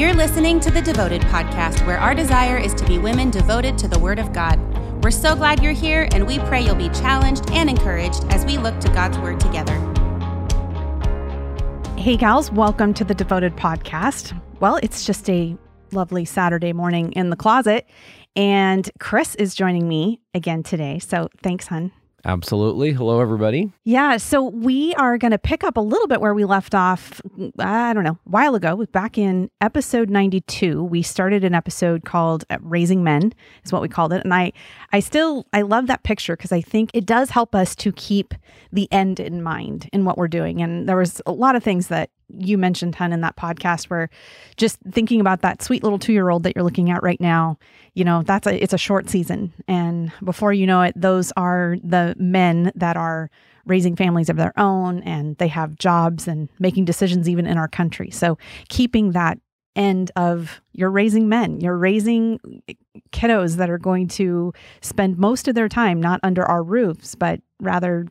You're listening to the Devoted Podcast, where our desire is to be women devoted to the Word of God. We're so glad you're here, and we pray you'll be challenged and encouraged as we look to God's Word together. Hey, gals, welcome to the Devoted Podcast. Well, it's just a lovely Saturday morning in the closet, and Chris is joining me again today. So thanks, hun. Absolutely. Hello, everybody. Yeah. So we are going to pick up a little bit where we left off, I don't know, a while ago. Back in episode 92, we started an episode called uh, Raising Men, is what we called it. And I, I still, I love that picture because I think it does help us to keep the end in mind in what we're doing. And there was a lot of things that you mentioned, Hun, in that podcast where just thinking about that sweet little two year old that you're looking at right now, you know, that's a, it's a short season. And before you know it, those are the men that are raising families of their own and they have jobs and making decisions even in our country. So keeping that end of you're raising men, you're raising kiddos that are going to spend most of their time not under our roofs, but rather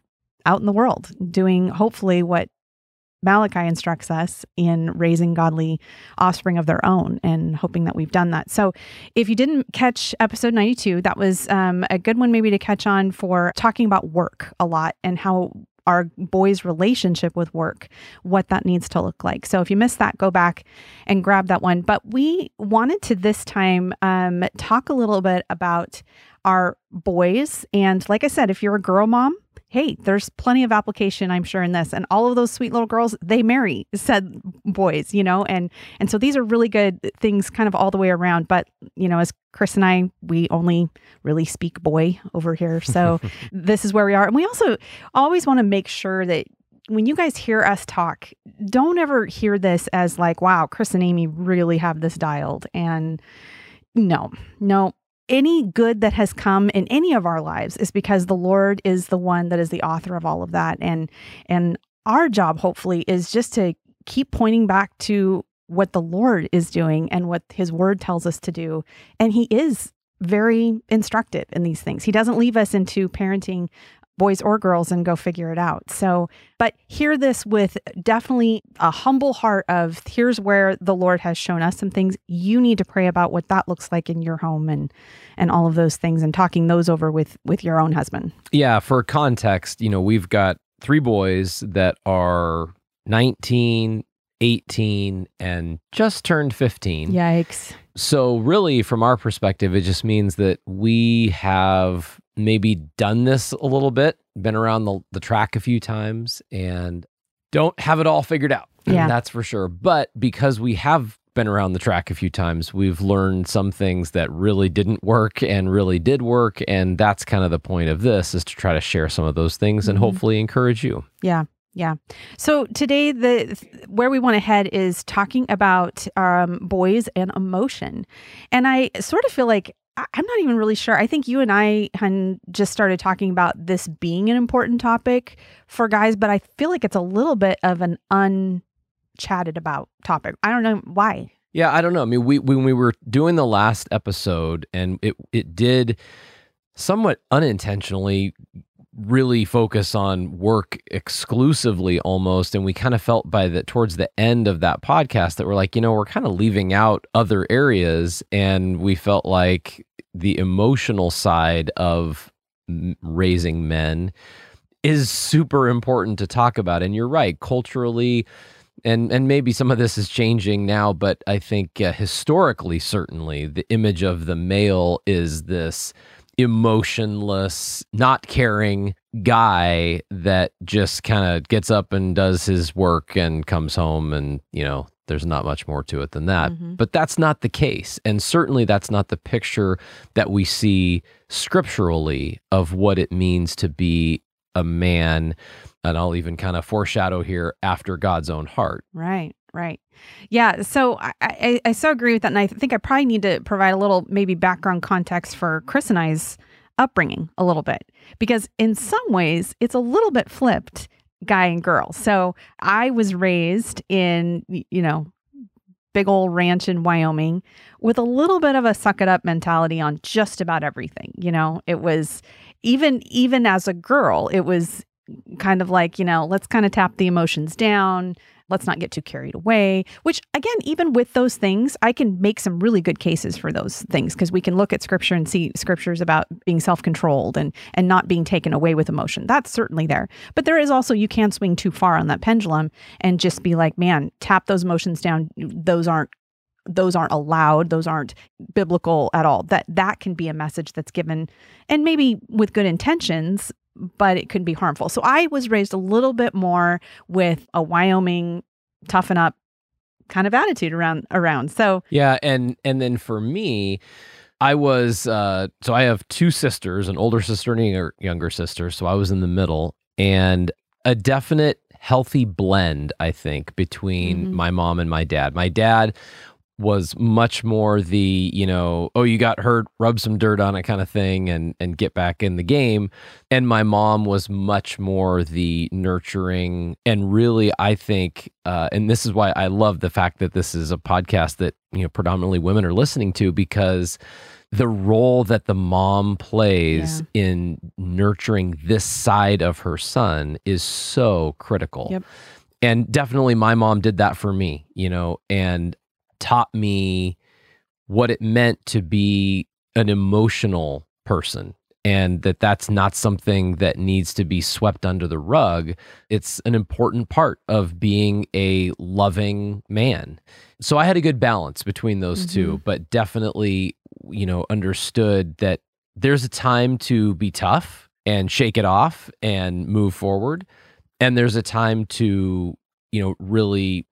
out in the world doing hopefully what Malachi instructs us in raising godly offspring of their own and hoping that we've done that. So, if you didn't catch episode 92, that was um, a good one maybe to catch on for talking about work a lot and how our boys' relationship with work, what that needs to look like. So, if you missed that, go back and grab that one. But we wanted to this time um, talk a little bit about our boys. And like I said, if you're a girl mom, hey, there's plenty of application, I'm sure, in this. And all of those sweet little girls, they marry said boys, you know, and and so these are really good things kind of all the way around. But, you know, as Chris and I, we only really speak boy over here. So this is where we are. And we also always want to make sure that when you guys hear us talk, don't ever hear this as like, wow, Chris and Amy really have this dialed. And no, no, any good that has come in any of our lives is because the Lord is the one that is the author of all of that. And and our job hopefully is just to keep pointing back to what the Lord is doing and what his word tells us to do. And he is very instructive in these things. He doesn't leave us into parenting boys or girls and go figure it out. So, but hear this with definitely a humble heart of here's where the Lord has shown us some things you need to pray about what that looks like in your home and and all of those things and talking those over with with your own husband. Yeah, for context, you know, we've got three boys that are 19, 18 and just turned 15. Yikes. So, really, from our perspective, it just means that we have maybe done this a little bit, been around the, the track a few times, and don't have it all figured out. Yeah. That's for sure. But because we have been around the track a few times, we've learned some things that really didn't work and really did work. And that's kind of the point of this is to try to share some of those things and Mhm. hopefully encourage you. Yeah. Yeah. So today the where we want to head is talking about um, boys and emotion. And I sort of feel like I'm not even really sure. I think you and I just started talking about this being an important topic for guys, but I feel like it's a little bit of an unchatted about topic. I don't know why. Yeah, I don't know. I mean, we when we were doing the last episode, and it it did somewhat unintentionally really focus on work exclusively almost and we kind of felt by the towards the end of that podcast that we're like you know we're kind of leaving out other areas and we felt like the emotional side of raising men is super important to talk about and you're right culturally and and maybe some of this is changing now but i think uh, historically certainly the image of the male is this emotionless not caring guy that just kind of gets up and does his work and comes home and you know there's not much more to it than that Mhm. but that's not the case and certainly that's not the picture that we see scripturally of what it means to be a man and I'll even kind of foreshadow here after God's own heart. Right, right. Yeah. So I, I, I so agree with that. And I think I probably need to provide a little maybe background context for Chris and I's upbringing a little bit, because in some ways it's a little bit flipped guy and girl. So I was raised in, you know, big old ranch in Wyoming with a little bit of a suck it up mentality on just about everything. You know, it was even even as a girl, it was kind of like, you know, let's kind of tap the emotions down. Let's not get too carried away. Which, again, even with those things, I can make some really good cases for those things because we can look at scripture and see scriptures about being self controlled and, and not being taken away with emotion. That's certainly there. But there is also, you can swing too far on that pendulum and just be like, man, tap those emotions down. Those aren't those aren't allowed those aren't biblical at all that that can be a message that's given and maybe with good intentions but it could be harmful so i was raised a little bit more with a wyoming toughen up kind of attitude around around so yeah and and then for me I was uh, so I have two sisters, an older sister and a younger sister. So I was in the middle, and a definite healthy blend, I think, between mm-hmm. my mom and my dad. My dad was much more the you know oh you got hurt rub some dirt on it kind of thing and and get back in the game. And my mom was much more the nurturing and really i think uh, and this is why i love the fact that this is a podcast that you know predominantly women are listening to because the role that the mom plays yeah. in nurturing this side of her son is so critical. Yep. And definitely my mom did that for me you know and taught me what it meant to be an emotional person and that that's not something that needs to be swept under the rug. It's an important part of being a loving man. So I had a good balance between those mm-hmm. two, but definitely, you know, understood that there's a time to be tough and shake it off and move forward. And there's a time to, you know, really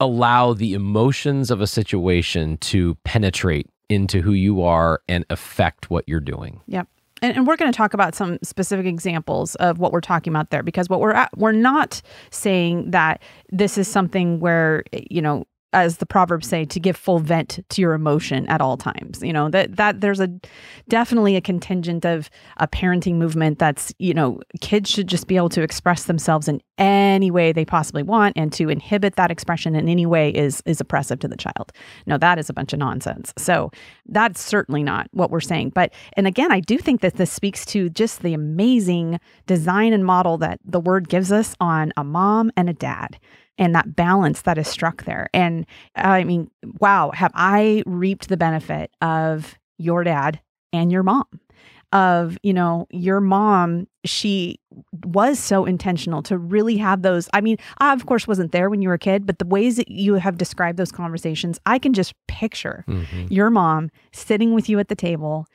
allow the emotions of a situation to penetrate into who you are and affect what you're doing. Yep. And, and we're going to talk about some specific examples of what we're talking about there because what we're at, we're not saying that this is something where you know as the proverbs say to give full vent to your emotion at all times you know that that there's a definitely a contingent of a parenting movement that's you know kids should just be able to express themselves in any way they possibly want and to inhibit that expression in any way is is oppressive to the child. No that is a bunch of nonsense. So that's certainly not what we're saying. But and again i do think that this speaks to just the amazing design and model that the word gives us on a mom and a dad and that balance that is struck there. And I mean, wow, have I reaped the benefit of your dad and your mom? Of, you know, your mom, she was so intentional to really have those. I mean, I, of course, wasn't there when you were a kid, but the ways that you have described those conversations, I can just picture mm-hmm. your mom sitting with you at the table,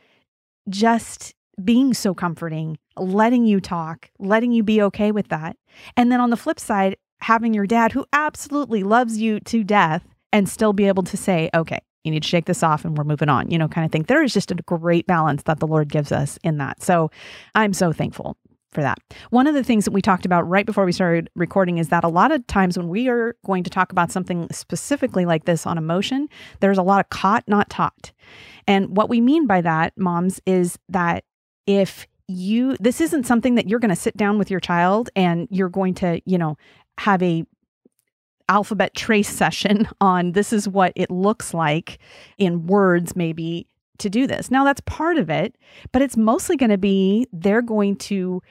just being so comforting, letting you talk, letting you be okay with that. And then on the flip side, having your dad who absolutely loves you to death and still be able to say, okay, you need to shake this off and we're moving on, you know, kind of thing. There is just a great balance that the Lord gives us in that. So I'm so thankful for that. One of the things that we talked about right before we started recording is that a lot of times when we are going to talk about something specifically like this on emotion, there's a lot of caught, not taught. And what we mean by that, moms, is that if you this isn't something that you're going to sit down with your child and you're going to you know have a alphabet trace session on this is what it looks like in words maybe to do this. Now that's part of it, but it's mostly going to be they're going to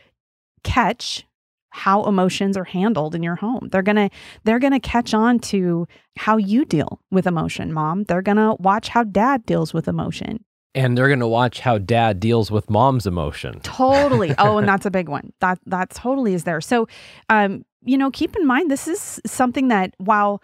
catch how emotions are handled in your home. They're going to they're going to catch on to how you deal with emotion, mom. They're going to watch how dad deals with emotion. And they're going to watch how dad deals with mom's emotion. Totally. Oh, and that's a big one. That that totally is there. So, um you know, keep in mind this is something that while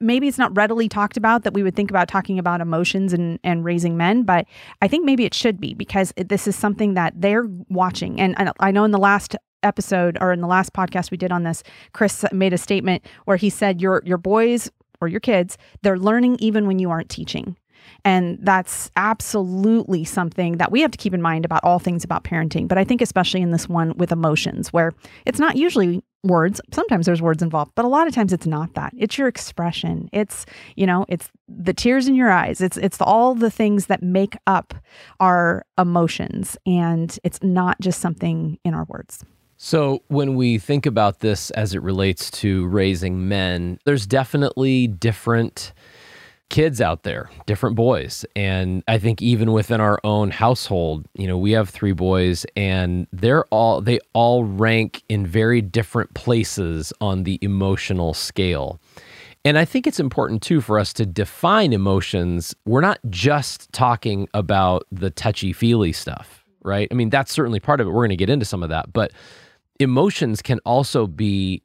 maybe it's not readily talked about that we would think about talking about emotions and, and raising men, but I think maybe it should be because this is something that they're watching. And, I know in the last episode or in the last podcast we did on this, Chris made a statement where he said your your boys or your kids, they're learning even when you aren't teaching. And that's absolutely something that we have to keep in mind about all things about parenting. But I think, especially in this one with emotions, where it's not usually words. Sometimes there's words involved, but a lot of times it's not that. It's your expression. It's, you know, it's the tears in your eyes. It's it's all the things that make up our emotions and it's not just something in our words. So, when we think about this as it relates to raising men, there's definitely different kids out there, different boys. And I think even within our own household, you know, we have three boys and they're all, they all rank in very different places on the emotional scale. And I think it's important too for us to define emotions. We're not just talking about the touchy feely stuff, right? I mean, that's certainly part of it. We're going to get into some of that. But emotions can also be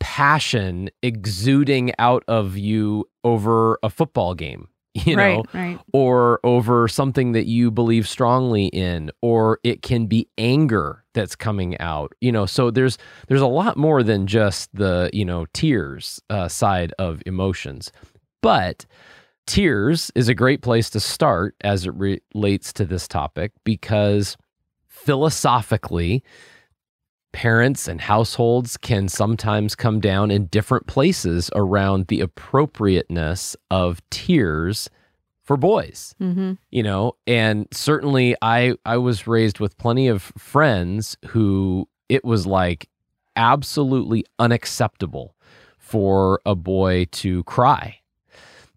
passion exuding out of you over a football game you know right, right. or over something that you believe strongly in or it can be anger that's coming out you know so there's there's a lot more than just the you know tears uh, side of emotions but tears is a great place to start as it relates to this topic because philosophically parents and households can sometimes come down in different places around the appropriateness of tears for boys Mm-hmm. you know and certainly i i was raised with plenty of friends who it was like absolutely unacceptable for a boy to cry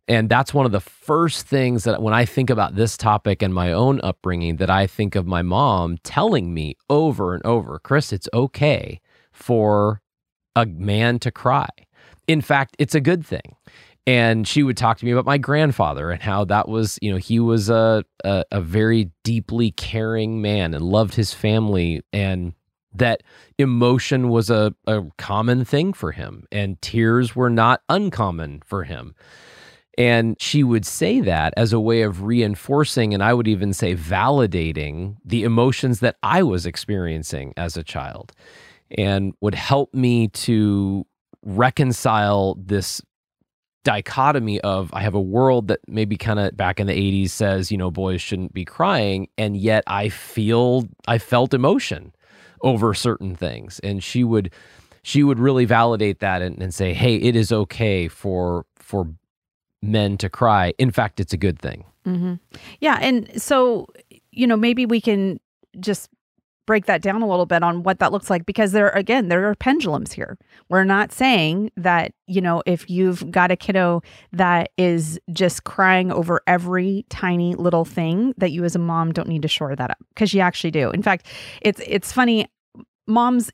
and that's one of the first things that when I think about this topic and my own upbringing, that I think of my mom telling me over and over, Chris, it's okay for a man to cry. In fact, it's a good thing. And she would talk to me about my grandfather and how that was, you know, he was a, a, a very deeply caring man and loved his family and that emotion was a, a common thing for him and tears were not uncommon for him. And she would say that as a way of reinforcing, and I would even say validating the emotions that I was experiencing as a child, and would help me to reconcile this dichotomy of I have a world that maybe kind of back in the 80s says, you know, boys shouldn't be crying. And yet I feel, I felt emotion over certain things. And she would, she would really validate that and, and say, hey, it is okay for, for men to cry. In fact, it's a good thing. Mm-hmm. Yeah. And so, you know, maybe we can just break that down a little bit on what that looks like because there, again, there are pendulums here. We're not saying that, you know, if you've got a kiddo that is just crying over every tiny little thing, that you as a mom don't need to shore that up because you actually do. In fact, it's, it's funny. Moms,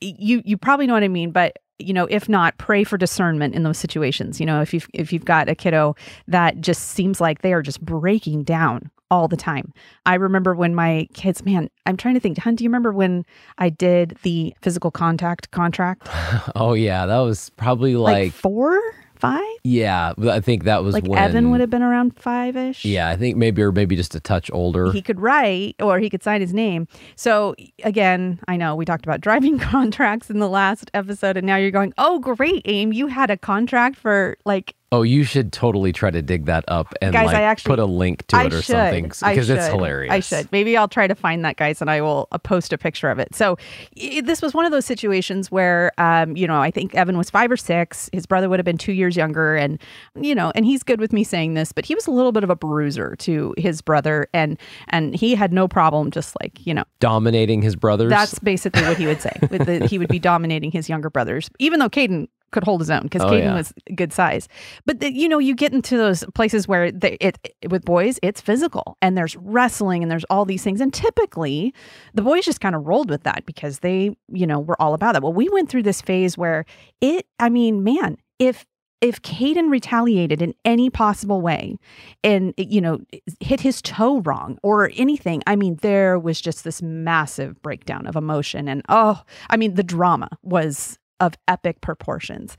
you, you probably know what I mean, but you know if not pray for discernment in those situations. You know if you've if you've got a kiddo that just seems like they are just breaking down all the time. I remember when my kids man i'm trying to think hun do you remember when i did the physical contact contract? Oh yeah, that was probably like, like, four five yeah, I think that was like when evan would have been around five-ish Yeah, I think maybe or maybe just a touch older. he could write or he could sign his name. So again, I know we talked about driving contracts in the last episode, and now you're going, "Oh, great, Aim! You had a contract for like oh, you should totally try to dig that up and Guys, like I actually- put a link to I it or should. something I because it's hilarious. I should. Maybe I'll try to find that, guys, and I will uh, post a picture of it. So i this was one of those situations where, um, you know, I think Evan was five or six. His brother would have been two years younger, and you know, and he's good with me saying this, but he was a little bit of a bruiser to his brother, and and he had no problem just like you know Dominating his brothers. that's basically what he would say. With the, he would be dominating his younger brothers, even though Caden could hold his own because Oh, Caden yeah. was good size. But the, you know, you get into those places where they, it, it with boys, it's physical, and there's wrestling, and there's all these things, and typically the boys just kind of rolled with that because they, you know, were all about that. Well, we went through this phase where it. I mean, man, if if Caden retaliated in any possible way and you know hit his toe wrong or anything i mean there was just this massive breakdown of emotion and oh i mean the drama was of epic proportions.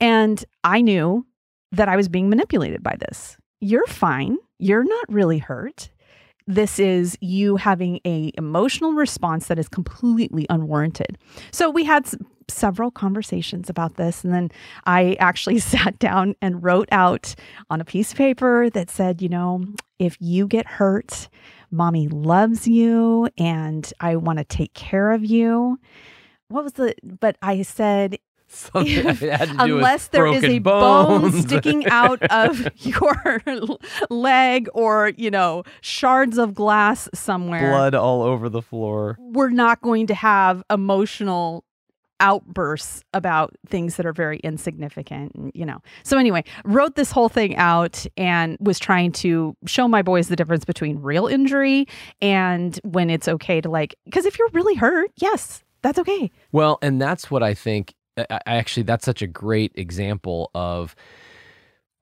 And i knew that i was being manipulated by this. You're fine. You're not really hurt. This is you having a emotional response that is completely unwarranted. So we had s- several conversations about this and then i actually sat down and wrote out on a piece of paper that said you know if you get hurt mommy loves you and i want to take care of you what was the but i said Something it had to do with unless there is a bone sticking out of your leg or you know shards of glass somewhere blood all over the floor. we're not going to have emotional outbursts about things that are very insignificant you know so anyway wrote this whole thing out and was trying to show my boys the difference between real injury and when it's okay to like because if you're really hurt yes that's okay Well, and that's what I think. I, actually, that's such a great example of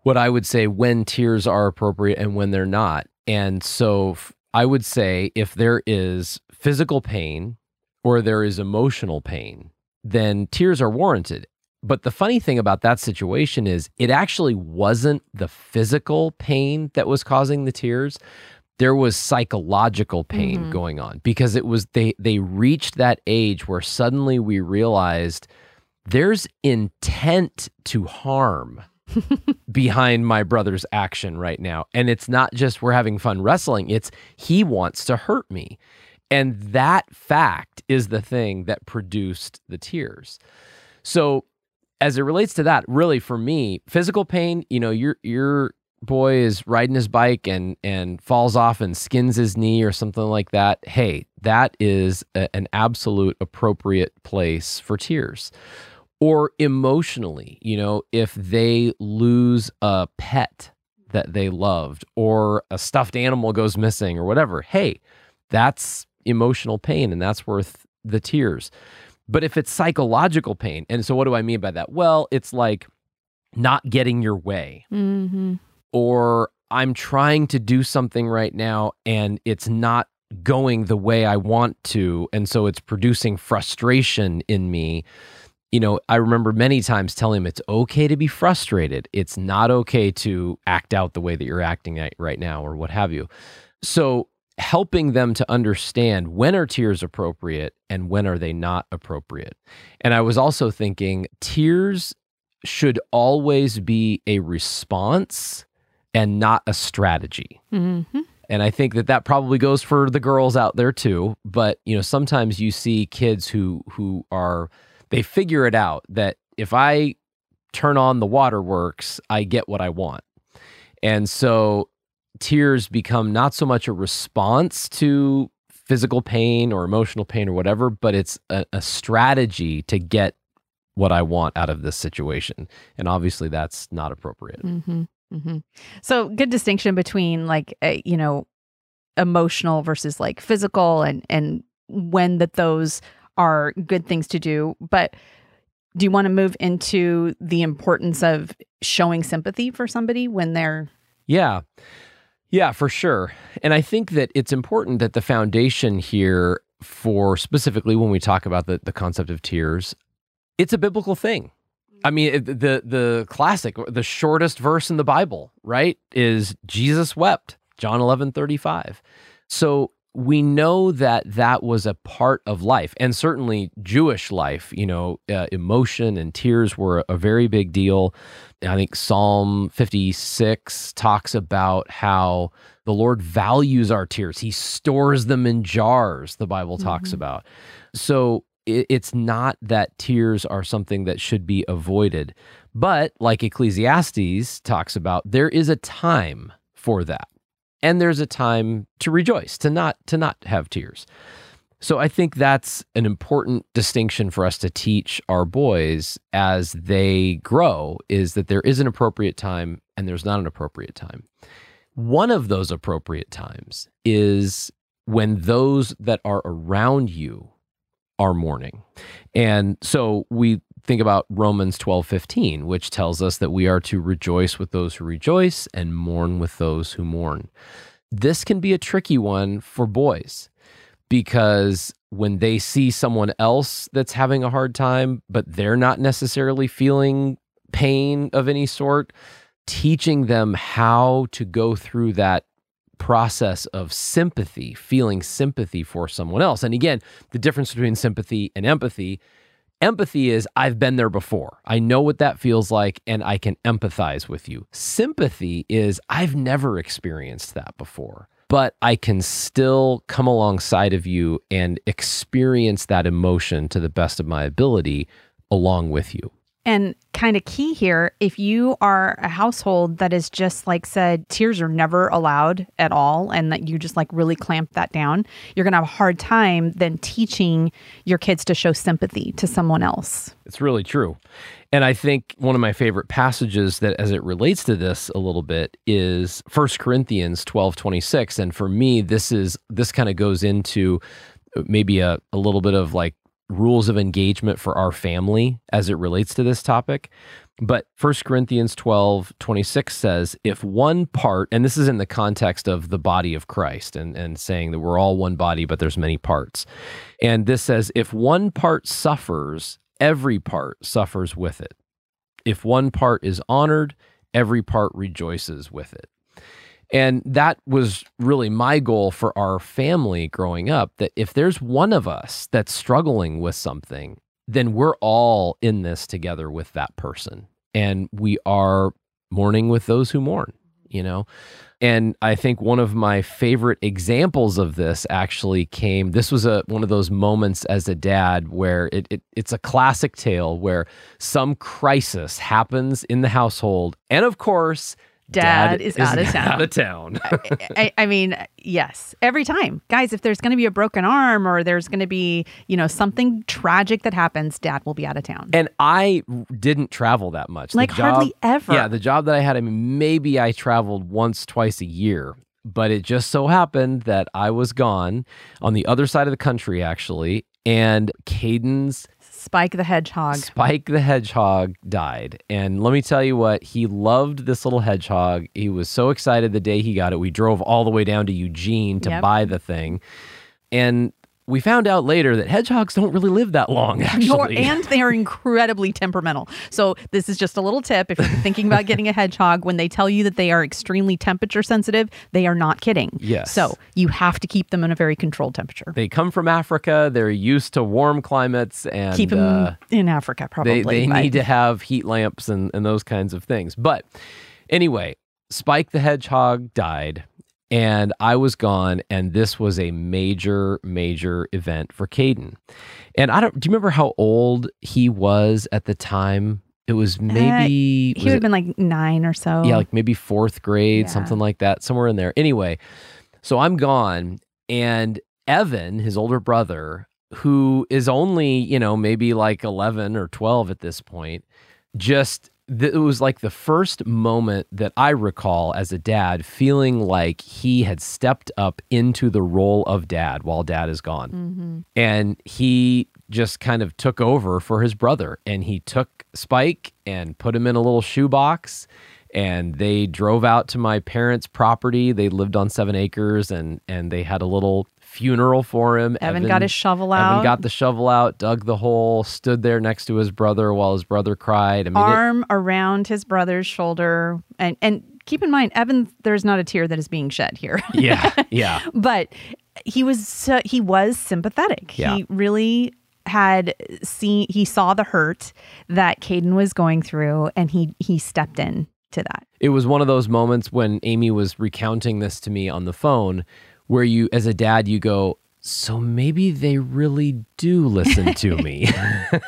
what I would say when tears are appropriate and when they're not. And so I would say if there is physical pain or there is emotional pain, then tears are warranted. But the funny thing about that situation is it actually wasn't the physical pain that was causing the tears. There was psychological pain Mhm. going on because it was they they reached that age where suddenly we realized there's intent to harm behind my brother's action right now. And it's not just we're having fun wrestling, it's he wants to hurt me. And that fact is the thing that produced the tears. So, as it relates to that, really for me, physical pain, you know, your your boy is riding his bike and and falls off and skins his knee or something like that. Hey, that is a- an absolute appropriate place for tears or emotionally, you know, if they lose a pet that they loved or a stuffed animal goes missing or whatever, hey, that's emotional pain and that's worth the tears. But if it's psychological pain, and so what do I mean by that? Well, it's like not getting your way mm-hmm. Or I'm trying to do something right now and it's not going the way I want to. And so it's producing frustration in me. You know, I remember many times telling him it's okay to be frustrated. It's not okay to act out the way that you're acting right now or what have you. So helping them to understand when are tears appropriate and when are they not appropriate. And I was also thinking tears should always be a response and not a strategy. Mm-hmm. And I think that that probably goes for the girls out there too. But you know, sometimes you see kids who who are they figure it out that if I turn on the waterworks, I get what I want. And so tears become not so much a response to physical pain or emotional pain or whatever, but it's a, a strategy to get what I want out of this situation. And obviously that's not appropriate. Mm-hmm. Mm-hmm. So good distinction between like uh, you know emotional versus like physical and and when that those are good things to do but do you want to move into the importance of showing sympathy for somebody when they're Yeah. Yeah, for sure. And I think that it's important that the foundation here for specifically when we talk about the, the concept of tears, it's a biblical thing. I mean, the the classic, the shortest verse in the Bible, right, is Jesus wept, John 11, 35. So we know that that was a part of life and certainly Jewish life, you know, uh, emotion and tears were a very big deal. I think Psalm 56 talks about how the Lord values our tears. He stores them in jars, the Bible talks Mhm. about. So it's not that tears are something that should be avoided. But like Ecclesiastes talks about, there is a time for that. And there's a time to rejoice, to not to not have tears. So I think that's an important distinction for us to teach our boys as they grow is that there is an appropriate time and there's not an appropriate time. One of those appropriate times is when those that are around you are mourning. And so we think about Romans 12, 15, which tells us that we are to rejoice with those who rejoice and mourn with those who mourn. This can be a tricky one for boys because when they see someone else that's having a hard time, but they're not necessarily feeling pain of any sort, teaching them how to go through that process of sympathy, feeling sympathy for someone else. And again, the difference between sympathy and empathy empathy is I've been there before. I know what that feels like and I can empathize with you. Sympathy is I've never experienced that before, but I can still come alongside of you and experience that emotion to the best of my ability along with you. And kind of key here, if you are a household that is just like said, tears are never allowed at all, and that you just like really clamp that down, you're going to have a hard time then teaching your kids to show sympathy to someone else. It's really true. And I think one of my favorite passages that as it relates to this a little bit is 1 Corinthians 12, 26. And for me, this is this kind of goes into maybe a, a little bit of like rules of engagement for our family as it relates to this topic. But 1 Corinthians 12, 26 says, if one part, and this is in the context of the body of Christ and, and saying that we're all one body, but there's many parts. And this says, if one part suffers, every part suffers with it. If one part is honored, every part rejoices with it. And that was really my goal for our family growing up that if there's one of us that's struggling with something, then we're all in this together with that person. And we are mourning with those who mourn, you know? And I think one of my favorite examples of this actually came. This was a one of those moments as a dad where it, it it's a classic tale where some crisis happens in the household, and of course, Dad, is, out of town. Out of town. I, I, mean, yes, every time, guys. If there's going to be a broken arm or there's going to be, you know, something tragic that happens, Dad will be out of town. And I didn't travel that much. Like job, hardly ever. Yeah, the job that I had, I mean, maybe I traveled once, twice a year. But it just so happened that I was gone on the other side of the country, actually, and Caden's Spike the Hedgehog. Spike the Hedgehog died. And let me tell you what, he loved this little hedgehog. He was so excited the day he got it. We drove all the way down to Eugene to yep. buy the thing. And we found out later that hedgehogs don't really live that long, actually. And they are incredibly temperamental. So, this is just a little tip. If you're thinking about getting a hedgehog, when they tell you that they are extremely temperature sensitive, they are not kidding. Yes. So, you have to keep them in a very controlled temperature. They come from Africa. They're used to warm climates and keep them uh, in Africa, probably. They, they need to have heat lamps and, and those kinds of things. But anyway, Spike the Hedgehog died and I was gone, and this was a major, major event for Caden. And I don't. Do you remember how old he was at the time? It was uh, maybe uh, he would have been like nine or so. Yeah, like maybe fourth grade, yeah. something like that, somewhere in there. Anyway, so I'm gone, and Evan, his older brother, who is only you know maybe like eleven or twelve at this point, just it was like the first moment that I recall as a dad feeling like he had stepped up into the role of dad while dad is gone. Mm-hmm. And he just kind of took over for his brother and he took Spike and put him in a little shoebox and they drove out to my parents' property. They lived on seven acres and and they had a little funeral for him. Evan, Evan, got his shovel out. Evan got the shovel out, dug the hole, stood there next to his brother while his brother cried. I mean, Arm it, around his brother's shoulder. And, and keep in mind, Evan, there's not a tear that is being shed here. yeah. Yeah. but he was, uh, he was sympathetic. Yeah. He really had seen, he saw the hurt that Caden was going through and he, he stepped in to that. It was one of those moments when Amy was recounting this to me on the phone where you, as a dad, you go, so maybe they really do listen to me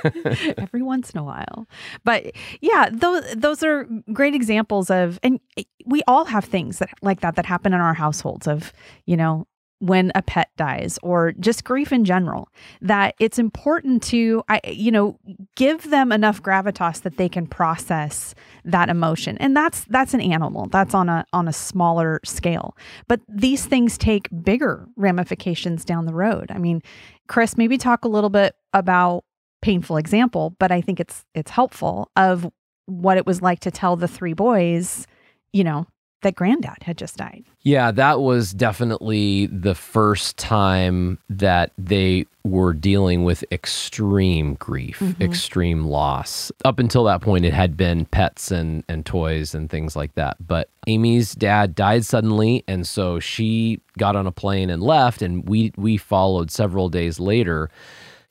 every once in a while. But yeah, those those are great examples of and eh, we all have things that like that that happen in our households of, you know, when a pet dies or just grief in general that it's important to I you know give them enough gravitas that they can process that emotion. And that's that's an animal. That's on a on a smaller scale. But these things take bigger ramifications down the road. I mean chris maybe talk a little bit about painful example but i think it's it's helpful of what it was like to tell the three boys you know that granddad had just died. Yeah, that was definitely the first time that they were dealing with extreme grief, mm-hmm. extreme loss. Up until that point, it had been pets and, and toys and things like that. But Amy's dad died suddenly, and so she got on a plane and left, and we we followed several days later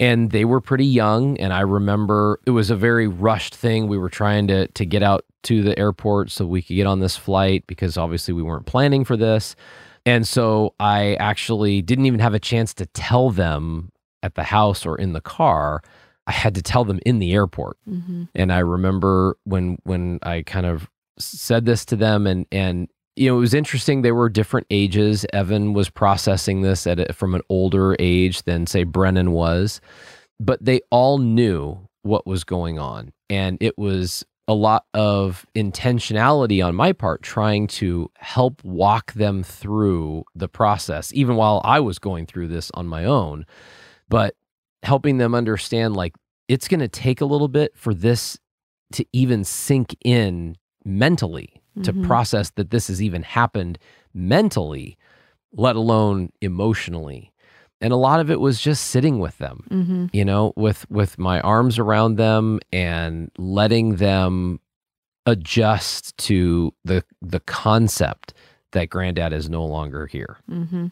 and they were pretty young and i remember it was a very rushed thing we were trying to to get out to the airport so we could get on this flight because obviously we weren't planning for this. And so I actually didn't even have a chance to tell them at the house or in the car I had to tell them in the airport. Mm-hmm. And I remember when when I kind of said this to them and and you know it was interesting they were different ages. Evan was processing this at a, from an older age than say brennan was but they all knew what was going on. And it was a lot of intentionality on my part trying to help walk them through the process even while i was going through this on my own but helping them understand like it's going to take a little bit for this to even sink in mentally to Mhm. process that this has even happened mentally, let alone emotionally. And a lot of it was just sitting with them, Mm-hmm. you know, with with my arms around them and letting them adjust to the the concept that granddad is no longer here. Mm-hmm.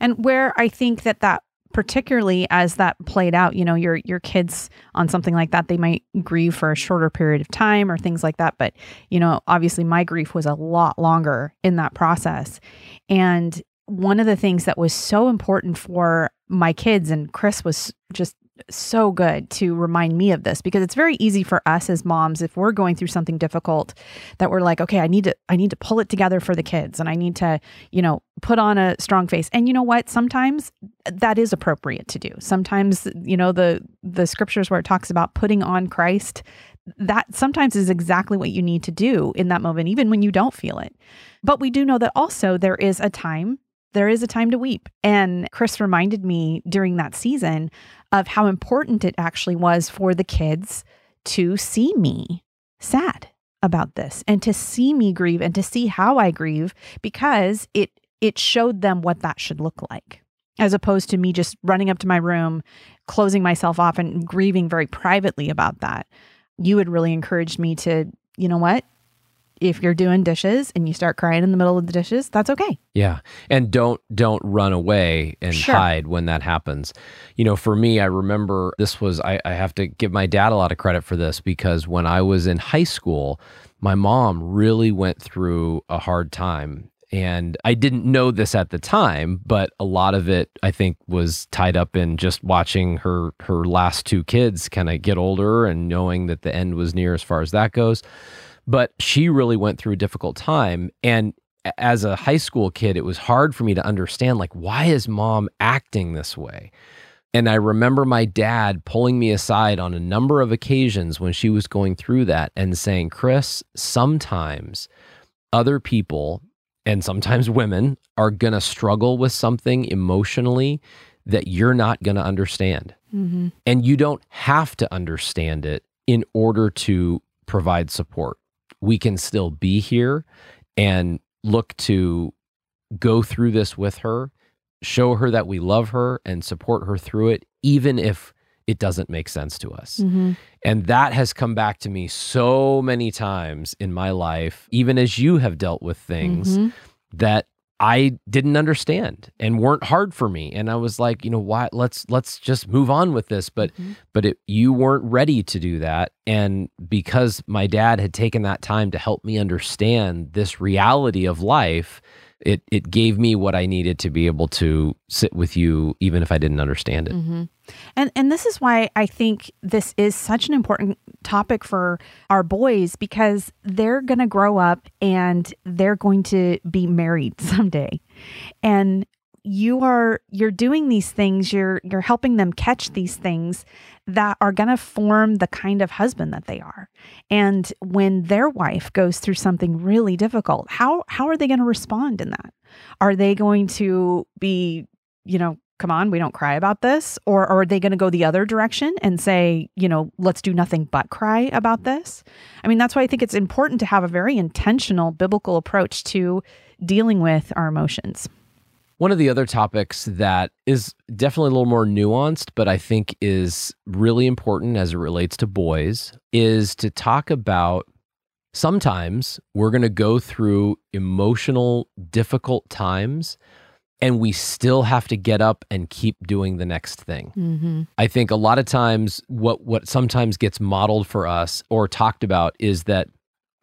And where I think that that particularly as that played out, you know, your your kids on something like that, they might grieve for a shorter period of time or things like that. But you know, obviously, my grief was a lot longer in that process. And one of the things that was so important for my kids and Chris was just so good to remind me of this because it's very easy for us as moms if we're going through something difficult that we're like okay I need to I need to pull it together for the kids and I need to you know put on a strong face. And you know what? Sometimes that is appropriate to do. Sometimes you know the the scriptures where it talks about putting on Christ that sometimes is exactly what you need to do in that moment even when you don't feel it. But we do know that also there is a time there is a time to weep. And Chris reminded me during that season of how important it actually was for the kids to see me sad about this and to see me grieve and to see how I grieve because it it showed them what that should look like as opposed to me just running up to my room closing myself off and grieving very privately about that you had really encouraged me to you know what if you're doing dishes and you start crying in the middle of the dishes that's okay Yeah. And don't don't run away and Sure. hide when that happens. You know, for me, I remember this was I, I have to give my dad a lot of credit for this because when I was in high school, my mom really went through a hard time. And I didn't know this at the time, but a lot of it I think was tied up in just watching her her last two kids kind of get older and knowing that the end was near as far as that goes but she really went through a difficult time and as a high school kid it was hard for me to understand like why is mom acting this way and i remember my dad pulling me aside on a number of occasions when she was going through that and saying chris sometimes other people and sometimes women are going to struggle with something emotionally that you're not going to understand mm-hmm. and you don't have to understand it in order to provide support. We can still be here and look to go through this with her, show her that we love her and support her through it, even if it doesn't make sense to us. Mm-hmm. And that has come back to me so many times in my life, even as you have dealt with things Mhm. that I didn't understand and weren't hard for me. And I was like, you know, why let's let's just move on with this. But Mhm. but it, you weren't ready to do that. And because my dad had taken that time to help me understand this reality of life, it it gave me what I needed to be able to sit with you, even if I didn't understand it. hmm And and this is why I think this is such an important topic for our boys because they're going to grow up and they're going to be married someday. And you are you're doing these things, you're you're helping them catch these things that are going to form the kind of husband that they are. And when their wife goes through something really difficult, how how are they going to respond in that? Are they going to be, you know, come on, we don't cry about this? Or, or are they going to go the other direction and say, you know, let's do nothing but cry about this? I mean, that's why I think it's important to have a very intentional biblical approach to dealing with our emotions. One of the other topics that is definitely a little more nuanced, but I think is really important as it relates to boys, is to talk about sometimes we're going to go through emotional, difficult times and we still have to get up and keep doing the next thing. Mm-hmm. I think a lot of times what what sometimes gets modeled for us or talked about is that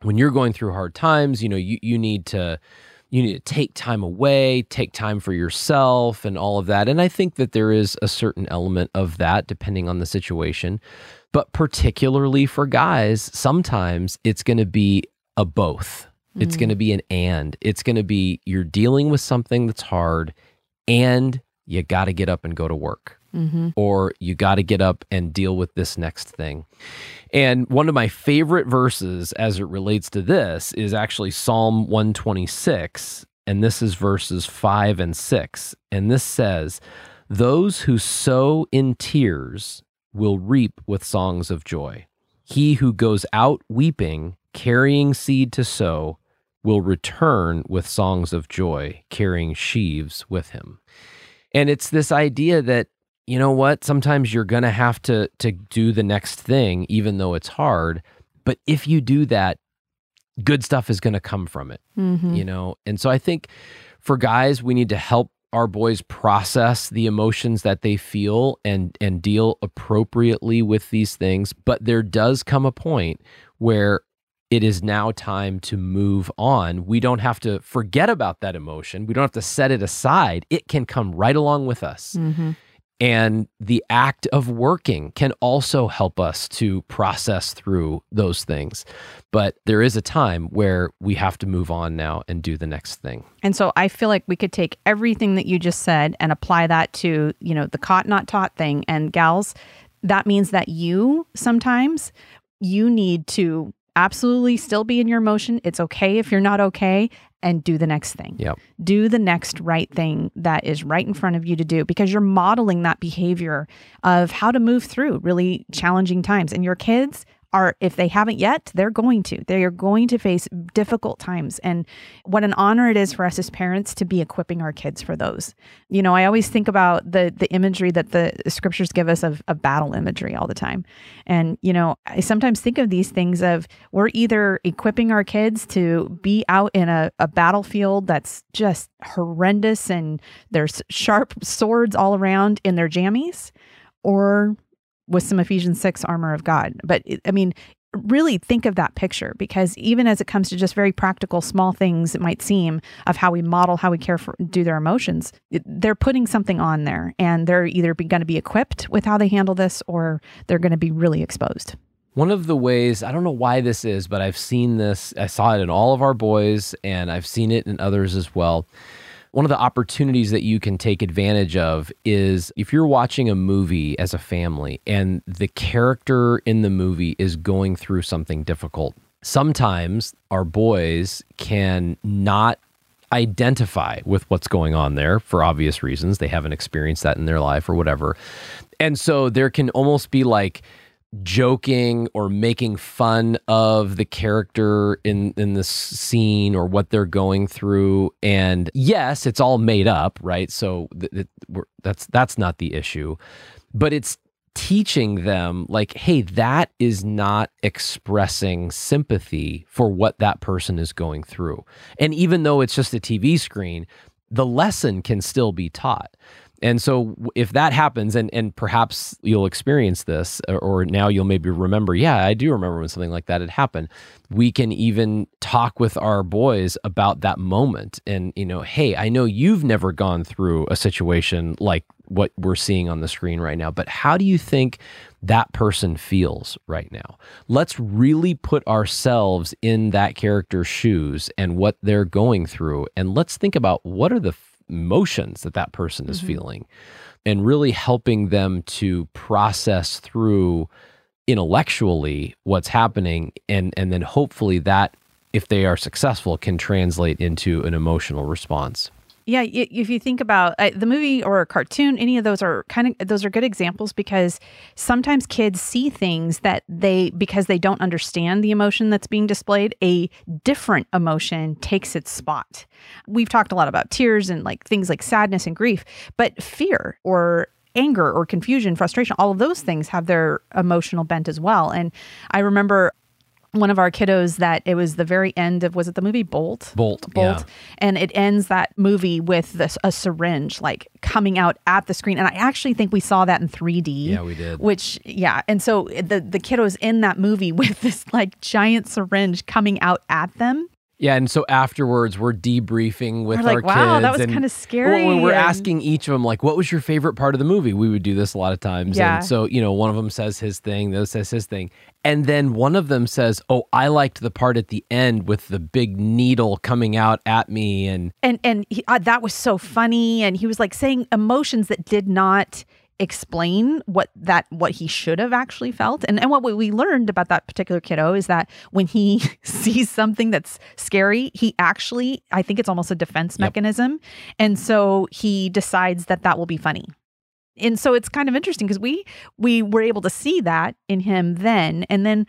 when you're going through hard times, you know, you you need to you need to take time away, take time for yourself, and all of that. And I think that there is a certain element of that depending on the situation. But particularly for guys, sometimes it's going to be a both. It's going to mm. be an and. It's going to be you're dealing with something that's hard and you got to get up and go to work. Mm-hmm. Or you got to get up and deal with this next thing. And one of my favorite verses as it relates to this is actually Psalm 126. And this is verses five and six. And this says, Those who sow in tears will reap with songs of joy. He who goes out weeping, carrying seed to sow, will return with songs of joy, carrying sheaves with him. And it's this idea that you know what, sometimes you're going to have to to do the next thing even though it's hard, but if you do that, good stuff is going to come from it, Mm-hmm. you know. And so I think for guys, we need to help our boys process the emotions that they feel and and deal appropriately with these things, but there does come a point where it is now time to move on. We don't have to forget about that emotion. We don't have to set it aside. It can come right along with us. Mm-hmm. And the act of working can also help us to process through those things. But there is a time where we have to move on now and do the next thing. And so I feel like we could take everything that you just said and apply that to, you know, the caught not taught thing. And gals, that means that you sometimes you need to absolutely still be in your emotion. It's okay if you're not okay and do the next thing. Yep. Do the next right thing that is right in front of you to do because you're modeling that behavior of how to move through really challenging times. And your kids are, if they haven't yet, they're going to. They are going to face difficult times. And what an honor it is for us as parents to be equipping our kids for those. You know, I always think about the the imagery that the scriptures give us of, of battle imagery all the time. And, you know, I sometimes think of these things of we're either equipping our kids to be out in a, a battlefield that's just horrendous and there's sharp swords all around in their jammies, or with some Ephesians 6 armor of God. But I mean, really think of that picture because even as it comes to just very practical small things it might seem of how we model how we care for do their emotions they're putting something on there and they're either going to be equipped with how they handle this or they're going to be really exposed One of the ways, I don't know why this is, but I've seen this, I saw it in all of our boys and I've seen it in others as well. One of the opportunities that you can take advantage of is if you're watching a movie as a family and the character in the movie is going through something difficult. Sometimes our boys can not identify with what's going on there for obvious reasons. They haven't experienced that in their life or whatever. And so there can almost be like joking or making fun of the character in in this scene or what they're going through. And yes it's all made up right? So th- that's that's not the issue. But it's teaching them like hey that is not expressing sympathy for what that person is going through. And even though it's just a TV screen the lesson can still be taught and so if that happens and and perhaps you'll experience this or, or now you'll maybe remember yeah I do remember when something like that had happened. We can even talk with our boys about that moment and you know hey I know you've never gone through a situation like what we're seeing on the screen right now but how do you think that person feels right now? Let's really put ourselves in that character's shoes and what they're going through and let's think about what are the emotions that that person is mm-hmm. feeling and really helping them to process through intellectually what's happening and and then hopefully that if they are successful can translate into an emotional response Yeah, if you think about uh, the movie or a cartoon, any of those are kind of those are good examples because sometimes kids see things that they because they don't understand the emotion that's being displayed, a different emotion takes its spot. We've talked a lot about tears and like things like sadness and grief, but fear or anger or confusion, frustration, all of those things have their emotional bent as well. And I remember one of our kiddos that it was the very end of was it the movie Bolt? Bolt, Bolt. yeah. And it ends that movie with this a syringe like coming out at the screen. And I actually think we saw that in 3D. Yeah, we did. Which yeah. And so the the kiddos in that movie with this like giant syringe coming out at them. Yeah, and so afterwards we're debriefing with We're our like, wow, kids. that was kind of scary. Well, we're and- asking each of them like, "What was your favorite part of the movie?" We would do this a lot of times. Yeah. And so you know, one of them says his thing, the other says his thing, and then one of them says, "Oh, I liked the part at the end with the big needle coming out at me." And and and he, uh, that was so funny and he was like saying emotions that did not explain what that what he should have actually felt. And and what we- we learned about that particular kiddo is that when he sees something that's scary he actually i think it's almost a defense Yep. mechanism. And so he decides that that will be funny. And so it's kind of interesting because we we were able to see that in him then. And then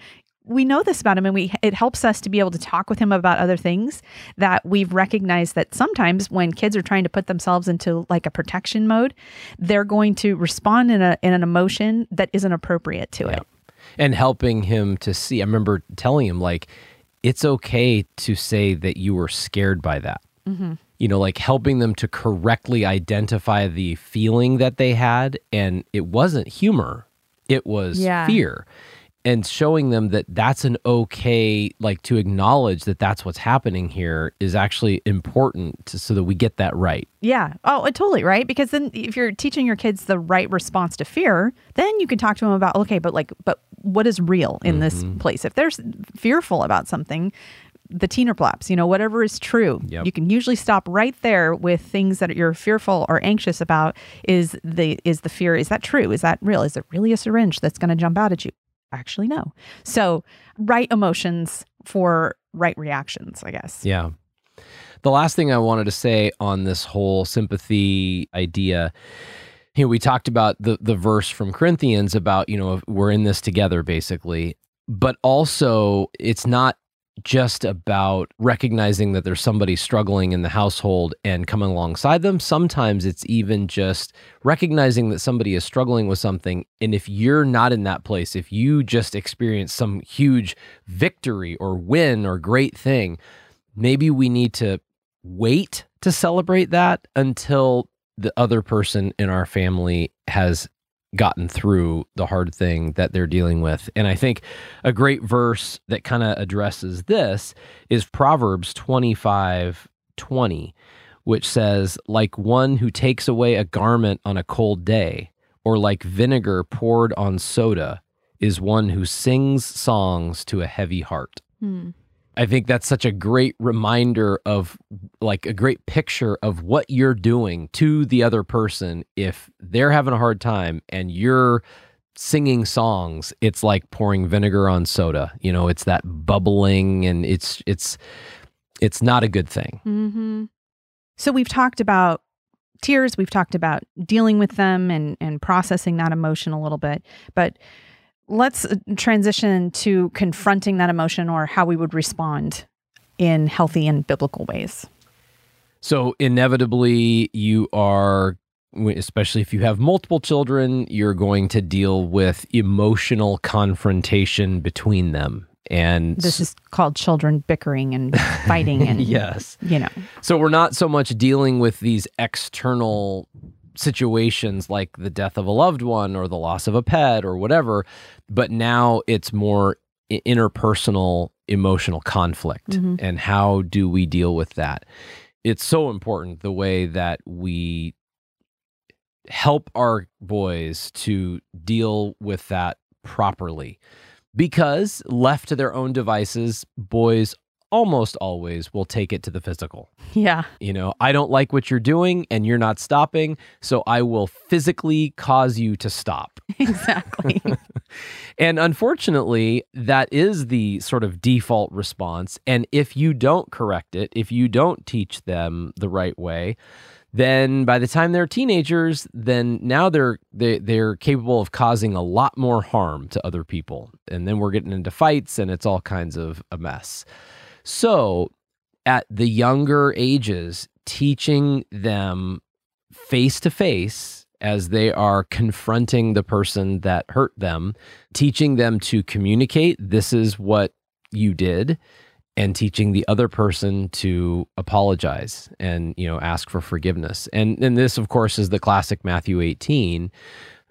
we know this about him and we it helps us to be able to talk with him about other things that we've recognized that sometimes when kids are trying to put themselves into like a protection mode they're going to respond in a in an emotion that isn't appropriate to it and helping him to see. I remember telling him like, "It's okay to say that you were scared by that." Mm-hmm. You know, like helping them to correctly identify the feeling that they had, and it wasn't humor; it was Yeah. fear. And showing them that that's an okay, like to acknowledge that that's what's happening here is actually important to, so that we get that right. Yeah. Oh, uh, totally. Right. Because then if you're teaching your kids the right response to fear, then you can talk to them about, okay, but like, but what is real in this Mm-hmm. place? If they're fearful about something, the teener plaps, you know, whatever is true, Yep. you can usually stop right there with things that you're fearful or anxious about. Is the is the fear? Is that true? Is that real? Is it really a syringe that's going to jump out at you? Actually, no. So, right emotions for right reactions, I guess. Yeah. The last thing I wanted to say on this whole sympathy idea, you know, we talked about the the verse from Corinthians about, you know, we're in this together basically, but also it's not just about recognizing that there's somebody struggling in the household and coming alongside them. Sometimes it's even just recognizing that somebody is struggling with something. And if you're not in that place, if you just experience some huge victory or win or great thing, maybe we need to wait to celebrate that until the other person in our family has gotten through the hard thing that they're dealing with. And I think a great verse that kind of addresses this is Proverbs 25 20, which says, like one who takes away a garment on a cold day, or like vinegar poured on soda, is one who sings songs to a heavy heart. Hmm. I think that's such a great reminder of like a great picture of what you're doing to the other person if they're having a hard time and you're singing songs it's like pouring vinegar on soda you know it's that bubbling and it's it's it's not a good thing hmm So we've talked about tears. We've talked about dealing with them and and processing that emotion a little bit. But let's uh, transition to confronting that emotion or how we would respond in healthy and biblical ways. So inevitably, you are, especially if you have multiple children, you're going to deal with emotional confrontation between them. And This is called children bickering and fighting and yes. you know. So we're not so much dealing with these external situations like the death of a loved one or the loss of a pet or whatever, but now it's more interpersonal emotional conflict. Mhm. And how do we deal with that? It's so important the way that we help our boys to deal with that properly. Because left to their own devices, boys almost always will take it to the physical. Yeah. You know, I don't like what you're doing and you're not stopping, so I will physically cause you to stop. Exactly. And unfortunately, that is the sort of default response. And if you don't correct it, if you don't teach them the right way, then by the time they're teenagers, then now they're they, they're capable of causing a lot more harm to other people. And then we're getting into fights and it's all kinds of a mess. So, at the younger ages, teaching them face to face as they are confronting the person that hurt them, teaching them to communicate, this is what you did, and teaching the other person to apologize and you know ask for forgiveness. And and this of course is the classic Matthew 18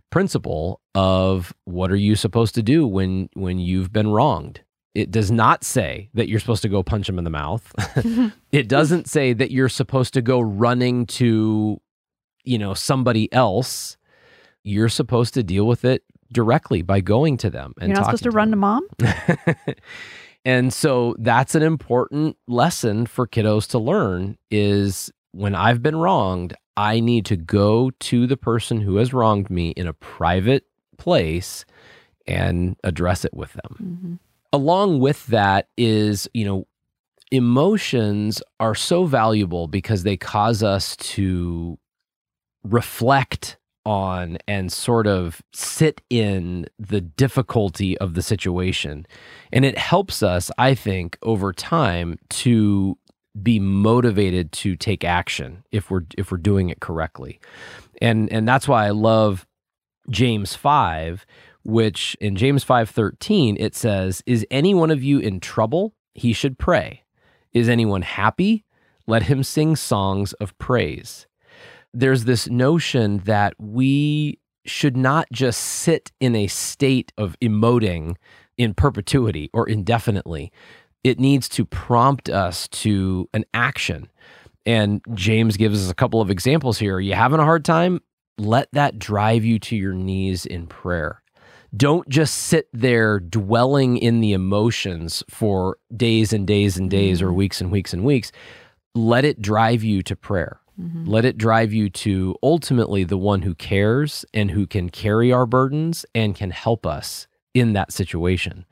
principle of what are you supposed to do when when you've been wronged? It does not say that you're supposed to go punch them in the mouth. it doesn't say that you're supposed to go running to, you know, somebody else. You're supposed to deal with it directly by going to them and You're not supposed to, run to mom. and so that's an important lesson for kiddos to learn is when I've been wronged, I need to go to the person who has wronged me in a private place and address it with them. Mm-hmm. Along with that is, you know, emotions are so valuable because they cause us to reflect on and sort of sit in the difficulty of the situation. And it helps us, I think, over time to be motivated to take action if we're if we're doing it correctly. And and that's why I love James 5, which in James 5:13 it says, "Is any one of you in trouble? He should pray. Is anyone happy? Let him sing songs of praise." There's this notion that we should not just sit in a state of emoting in perpetuity or indefinitely. It needs to prompt us to an action. And James gives us a couple of examples here. Are you having a hard time? Let that drive you to your knees in prayer. Don't just sit there dwelling in the emotions for days and days and days or mm. weeks and weeks and weeks. Let it drive you to prayer. Mm-hmm. Let it drive you to ultimately the one who cares and who can carry our burdens and can help us in that situation.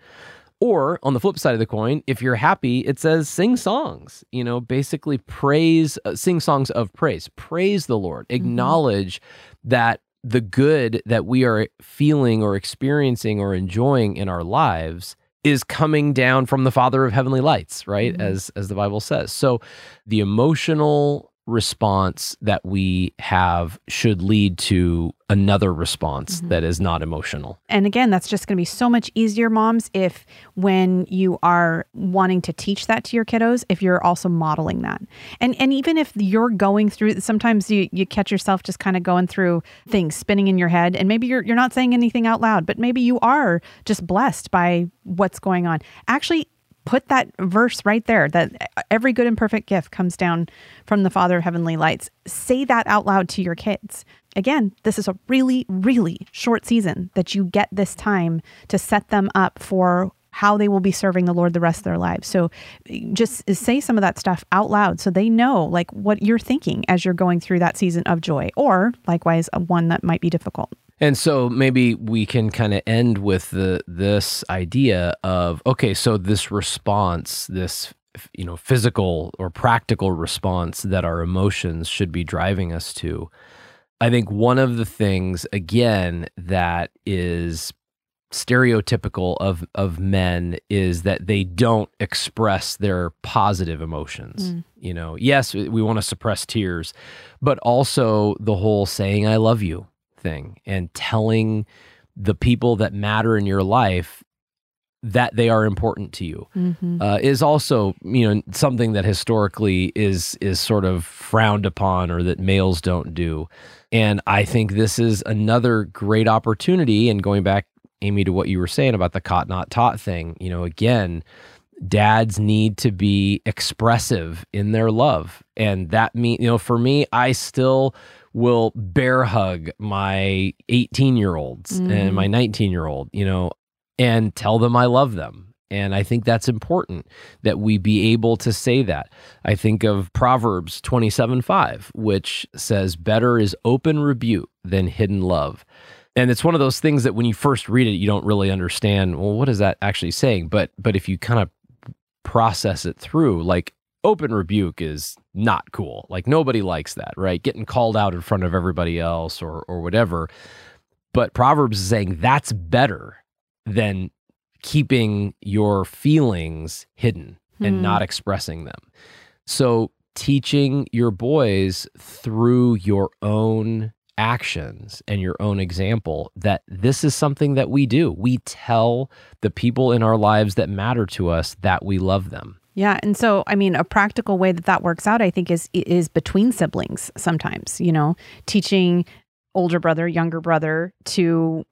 Or on the flip side of the coin, if you're happy, it says sing songs, you know, basically praise, uh, sing songs of praise, praise the Lord, mm-hmm. acknowledge that the good that we are feeling or experiencing or enjoying in our lives is coming down from the Father of heavenly lights, right? Mm-hmm. As as the Bible says. So the emotional response that we have should lead to another response mm-hmm. that is not emotional. And again, that's just going to be so much easier, moms, if when you are wanting to teach that to your kiddos, if you're also modeling that. And and even if you're going through sometimes you you catch yourself just kind of going through things spinning in your head and maybe you're you're not saying anything out loud, but maybe you are just blessed by what's going on. Actually put that verse right there that every good and perfect gift comes down from the Father of heavenly lights. Say that out loud to your kids. Again, this is a really, really short season that you get this time to set them up for how they will be serving the Lord the rest of their lives. So just say some of that stuff out loud so they know like what you're thinking as you're going through that season of joy or likewise one that might be difficult. And so maybe we can kind of end with the this idea of okay, so this response, this you know, physical or practical response that our emotions should be driving us to. I think one of the things again that is stereotypical of of men is that they don't express their positive emotions. Mm. You know, yes, we want to suppress tears, but also the whole saying I love you thing and telling the people that matter in your life that they are important to you. Mm-hmm. uh, is also you know something that historically is is sort of frowned upon or that males don't do. And i think this is another great opportunity and going back amy to what you were saying about the caught not taught thing you know again dads need to be expressive in their love. And that mean you know for me i still will bear hug my 18 year olds Mhm. and my 19 year old you know and tell them I love them. And I think that's important that we be able to say that. I think of Proverbs 27 5, which says, Better is open rebuke than hidden love. And it's one of those things that when you first read it, you don't really understand, well, what is that actually saying? But but if you kind of process it through, like open rebuke is not cool. Like nobody likes that, right? Getting called out in front of everybody else or or whatever. But Proverbs is saying that's better than keeping your feelings hidden and Hmm. not expressing them. So, teaching your boys through your own actions and your own example that this is something that we do. We tell the people in our lives that matter to us that we love them. Yeah, and so I mean, a practical way that that works out, I think, is is between siblings. Sometimes, you know, teaching older brother, younger brother to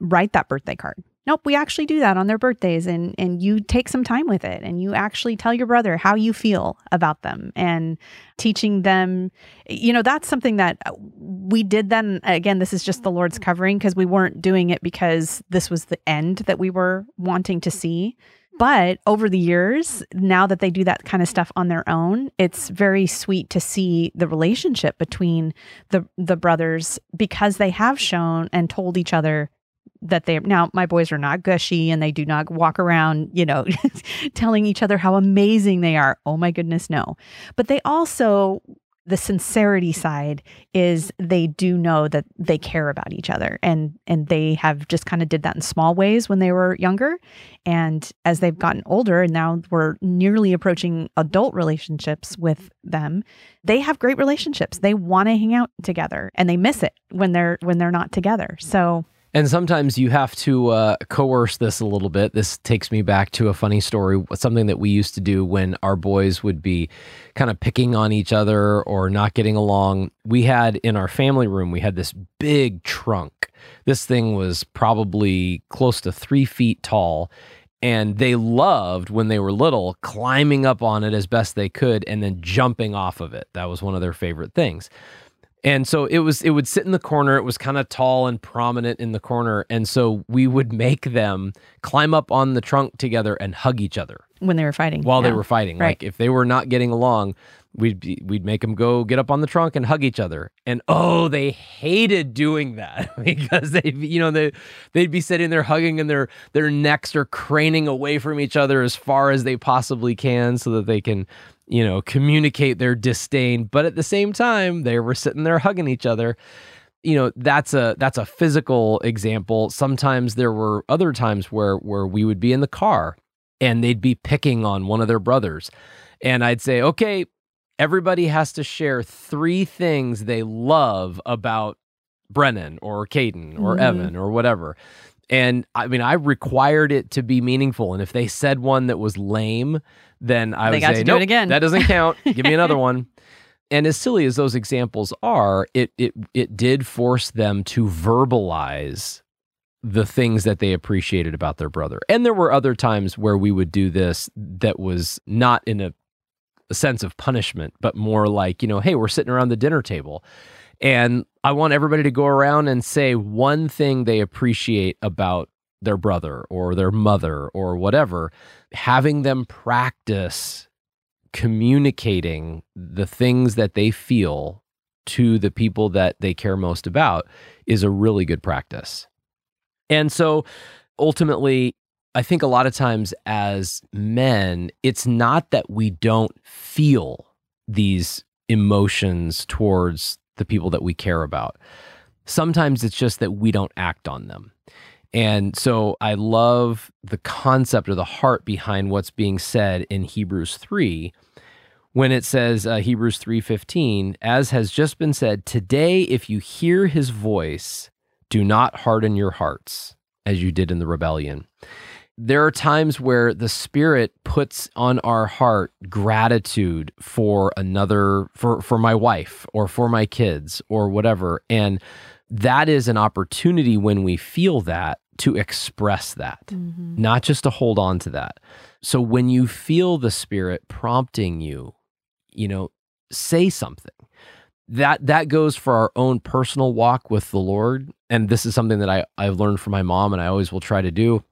write that birthday card nope, we actually do that on their birthdays and and you take some time with it and you actually tell your brother how you feel about them and teaching them you know that's something that uh, we did then again this is just the Lord's covering because we weren't doing it because this was the end that we were wanting to see. But over the years, now that they do that kind of stuff on their own, it's very sweet to see the relationship between the the brothers because they have shown and told each other that they now my boys are not gushy and they do not walk around, you know, telling each other how amazing they are. Oh my goodness, no. But they also the sincerity side is they do know that they care about each other. And and they have just kind of did that in small ways when they were younger. And as they've gotten older and now we're nearly approaching adult relationships with them they have great relationships. They want to hang out together and they miss it when they're when they're not together. So and sometimes you have to uh, coerce this a little bit. This takes me back to a funny story, something that we used to do when our boys would be kind of picking on each other or not getting along. We had in our family room, we had this big trunk. This thing was probably close to three feet tall. And they loved when they were little climbing up on it as best they could and then jumping off of it. That was one of their favorite things. And so it was it would sit in the corner. It was kind of tall and prominent in the corner. And so we would make them climb up on the trunk together and hug each other when they were fighting. While yeah. they were fighting. Right. Like if they were not getting along, we'd be, we'd make them go get up on the trunk and hug each other. And oh, they hated doing that because they you know they they'd be sitting there hugging and their their necks are craning away from each other as far as they possibly can so that they can you know, communicate their disdain, but at the same time, they were sitting there hugging each other. You know, that's a that's a physical example. Sometimes there were other times where where we would be in the car and they'd be picking on one of their brothers. And I'd say, "Okay, everybody has to share three things they love about Brennan or Caden or mm-hmm. Evan or whatever." And I mean, I required it to be meaningful. And if they said one that was lame, then I they would got say, to do nope, it again. that doesn't count. Give me another one. And as silly as those examples are, it it it did force them to verbalize the things that they appreciated about their brother. And there were other times where we would do this that was not in a, a sense of punishment, but more like, you know, hey, we're sitting around the dinner table and I want everybody to go around and say one thing they appreciate about their brother or their mother or whatever, having them practice communicating the things that they feel to the people that they care most about is a really good practice. And so ultimately, I think a lot of times as men, it's not that we don't feel these emotions towards the people that we care about. Sometimes it's just that we don't act on them. And so I love the concept or the heart behind what's being said in Hebrews 3 when it says uh, Hebrews 3:15 as has just been said today if you hear his voice do not harden your hearts as you did in the rebellion there are times where the spirit puts on our heart gratitude for another for for my wife or for my kids or whatever. And that is an opportunity when we feel that to express that mm-hmm. not just to hold on to that. So when you feel the spirit prompting you you know say something. That that goes for our own personal walk with the lord. And this is something that i i've learned from my mom and i always will try to do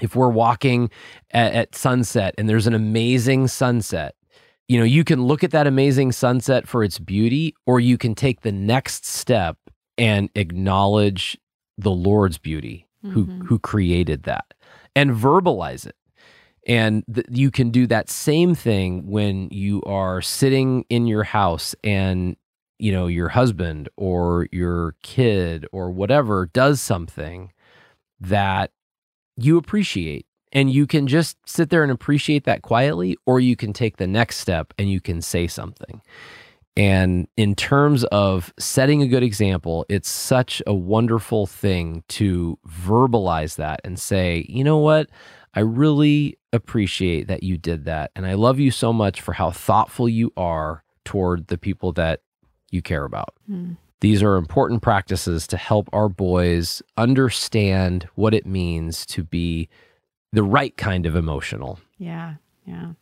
if we're walking at, at, sunset and there's an amazing sunset, you know, you can look at that amazing sunset for its beauty, or you can take the next step and acknowledge the Lord's beauty mm-hmm. who who created that and verbalize it. And th- you can do that same thing when you are sitting in your house and you know your husband or your kid or whatever does something that you appreciate. And you can just sit there and appreciate that quietly, or you can take the next step and you can say something. And in terms of setting a good example, it's such a wonderful thing to verbalize that and say, you know what? I really appreciate that you did that. And I love you so much for how thoughtful you are toward the people that you care about. Mm. These are important practices to help our boys understand what it means to be the right kind of emotional. Yeah. Yeah.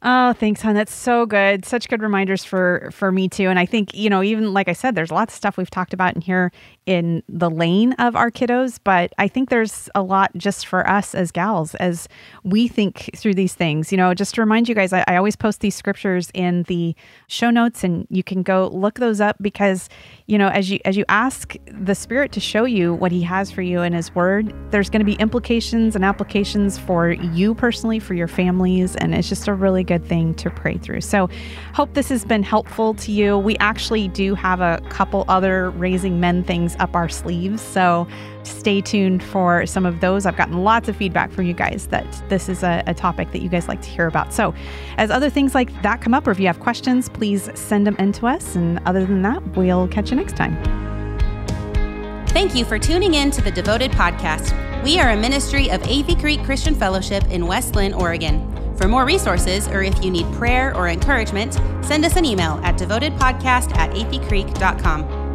Oh, thanks, hon. That's so good. Such good reminders for for me too. And I think you know, even like I said, there's lots of stuff we've talked about in here in the lane of our kiddos, but I think there's a lot just for us as gals as we think through these things. You know, just to remind you guys, I, I always post these scriptures in the show notes, and you can go look those up because you know, as you as you ask the Spirit to show you what He has for you in His Word, there's going to be implications and applications for you personally, for your families, and it's just a really good thing to pray through. So, hope this has been helpful to you. We actually do have a couple other raising men things up our sleeves. So stay tuned for some of those. I've gotten lots of feedback from you guys that this is a, a, topic that you guys like to hear about. So, as other things like that come up, or if you have questions, please send them in to us. And other than that, we'll catch you next time. Thank you for tuning in to the Devoted Podcast. We are a ministry of Athey Creek Christian Fellowship in West Linn, Oregon. For more resources, or if you need prayer or encouragement, send us an email at devotedpodcast at atheycreek.com.